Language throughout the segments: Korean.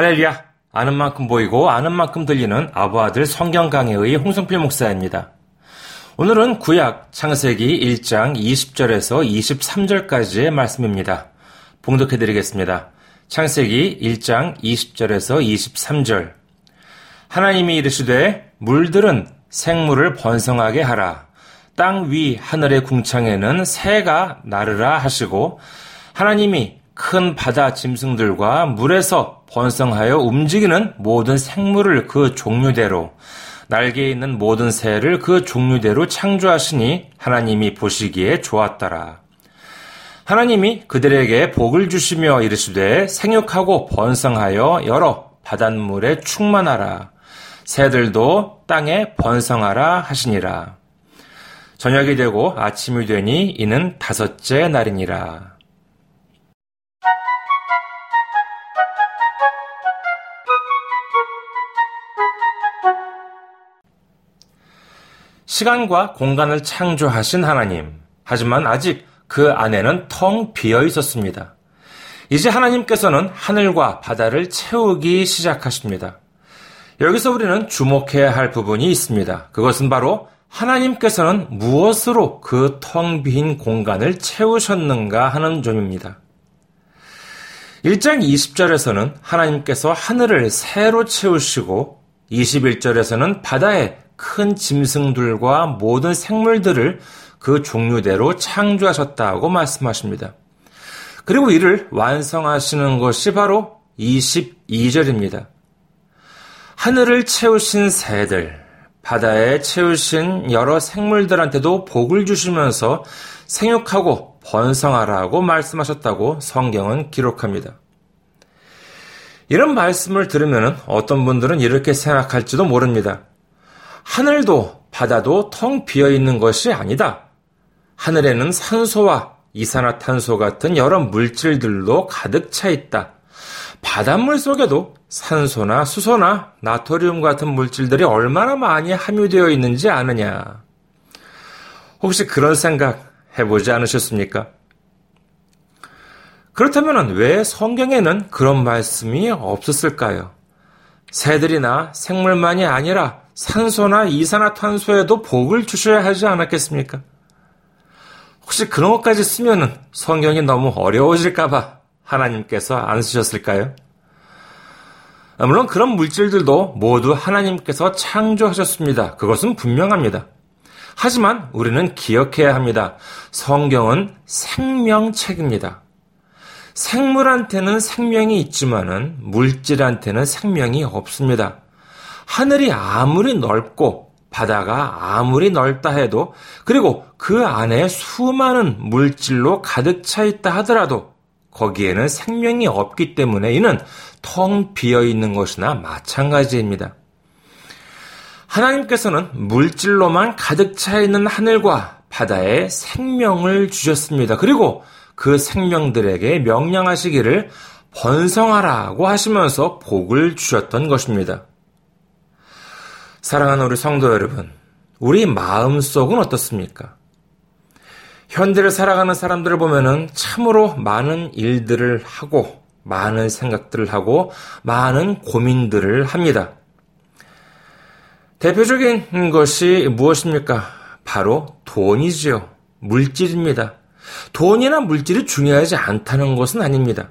할렐루야! 아는 만큼 보이고 아는 만큼 들리는 아부아들 성경 강해의 홍성필 목사입니다. 오늘은 구약 창세기 1장 20절에서 23절까지의 말씀입니다. 봉독해 드리겠습니다. 창세기 1장 20절에서 23절. 하나님이 이르시되 물들은 생물을 번성하게 하라. 땅 위 하늘의 궁창에는 새가 나르라 하시고 하나님이 큰 바다 짐승들과 물에서 번성하여 움직이는 모든 생물을 그 종류대로 날개 있는 모든 새를 그 종류대로 창조하시니 하나님이 보시기에 좋았더라. 하나님이 그들에게 복을 주시며 이르시되 생육하고 번성하여 여러 바닷물에 충만하라. 새들도 땅에 번성하라 하시니라. 저녁이 되고 아침이 되니 이는 다섯째 날이니라. 시간과 공간을 창조하신 하나님. 하지만 아직 그 안에는 텅 비어 있었습니다. 이제 하나님께서는 하늘과 바다를 채우기 시작하십니다. 여기서 우리는 주목해야 할 부분이 있습니다. 그것은 바로 하나님께서는 무엇으로 그 텅 빈 공간을 채우셨는가 하는 점입니다. 1장 20절에서는 하나님께서 하늘을 새로 채우시고 21절에서는 바다에 큰 짐승들과 모든 생물들을 그 종류대로 창조하셨다고 말씀하십니다. 그리고 이를 완성하시는 것이 바로 22절입니다. 하늘을 채우신 새들, 바다에 채우신 여러 생물들한테도 복을 주시면서 생육하고 번성하라고 말씀하셨다고 성경은 기록합니다. 이런 말씀을 들으면 어떤 분들은 이렇게 생각할지도 모릅니다. 하늘도 바다도 텅 비어 있는 것이 아니다. 하늘에는 산소와 이산화탄소 같은 여러 물질들도 가득 차 있다. 바닷물 속에도 산소나 수소나 나토리움 같은 물질들이 얼마나 많이 함유되어 있는지 아느냐. 혹시 그런 생각 해보지 않으셨습니까? 그렇다면 왜 성경에는 그런 말씀이 없었을까요? 새들이나 생물만이 아니라 산소나 이산화탄소에도 복을 주셔야 하지 않았겠습니까? 혹시 그런 것까지 쓰면은 성경이 너무 어려워질까봐 하나님께서 안 쓰셨을까요? 물론 그런 물질들도 모두 하나님께서 창조하셨습니다. 그것은 분명합니다. 하지만 우리는 기억해야 합니다. 성경은 생명책입니다. 생물한테는 생명이 있지만은 물질한테는 생명이 없습니다. 하늘이 아무리 넓고 바다가 아무리 넓다 해도 그리고 그 안에 수많은 물질로 가득 차 있다 하더라도 거기에는 생명이 없기 때문에 이는 텅 비어 있는 것이나 마찬가지입니다. 하나님께서는 물질로만 가득 차 있는 하늘과 바다에 생명을 주셨습니다. 그리고 그 생명들에게 명령하시기를 번성하라고 하시면서 복을 주셨던 것입니다. 사랑하는 우리 성도 여러분, 우리 마음속은 어떻습니까? 현대를 살아가는 사람들을 보면은 참으로 많은 일들을 하고, 많은 생각들을 하고, 많은 고민들을 합니다. 대표적인 것이 무엇입니까? 바로 돈이지요. 물질입니다. 돈이나 물질이 중요하지 않다는 것은 아닙니다.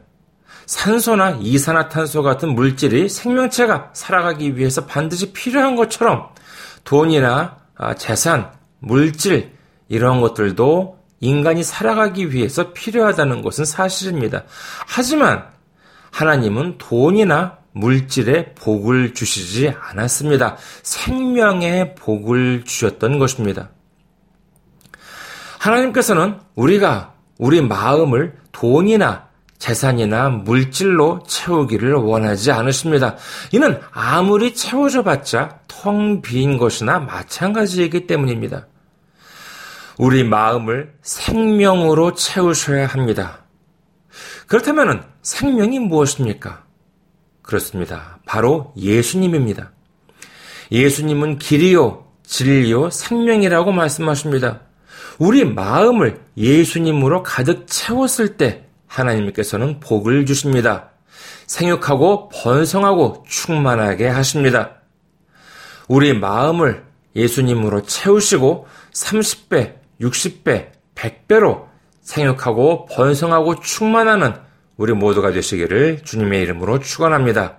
산소나 이산화탄소 같은 물질이 생명체가 살아가기 위해서 반드시 필요한 것처럼 돈이나 아, 재산, 물질, 이런 것들도 인간이 살아가기 위해서 필요하다는 것은 사실입니다. 하지만 하나님은 돈이나 물질에 복을 주시지 않았습니다. 생명의 복을 주셨던 것입니다. 하나님께서는 우리가 우리 마음을 돈이나 재산이나 물질로 채우기를 원하지 않으십니다. 이는 아무리 채워져 봤자 텅 빈 것이나 마찬가지이기 때문입니다. 우리 마음을 생명으로 채우셔야 합니다. 그렇다면 생명이 무엇입니까? 그렇습니다. 바로 예수님입니다. 예수님은 길이요, 진리요, 생명이라고 말씀하십니다. 우리 마음을 예수님으로 가득 채웠을 때 하나님께서는 복을 주십니다. 생육하고 번성하고 충만하게 하십니다. 우리 마음을 예수님으로 채우시고 30배, 60배, 100배로 생육하고 번성하고 충만하는 우리 모두가 되시기를 주님의 이름으로 축원합니다.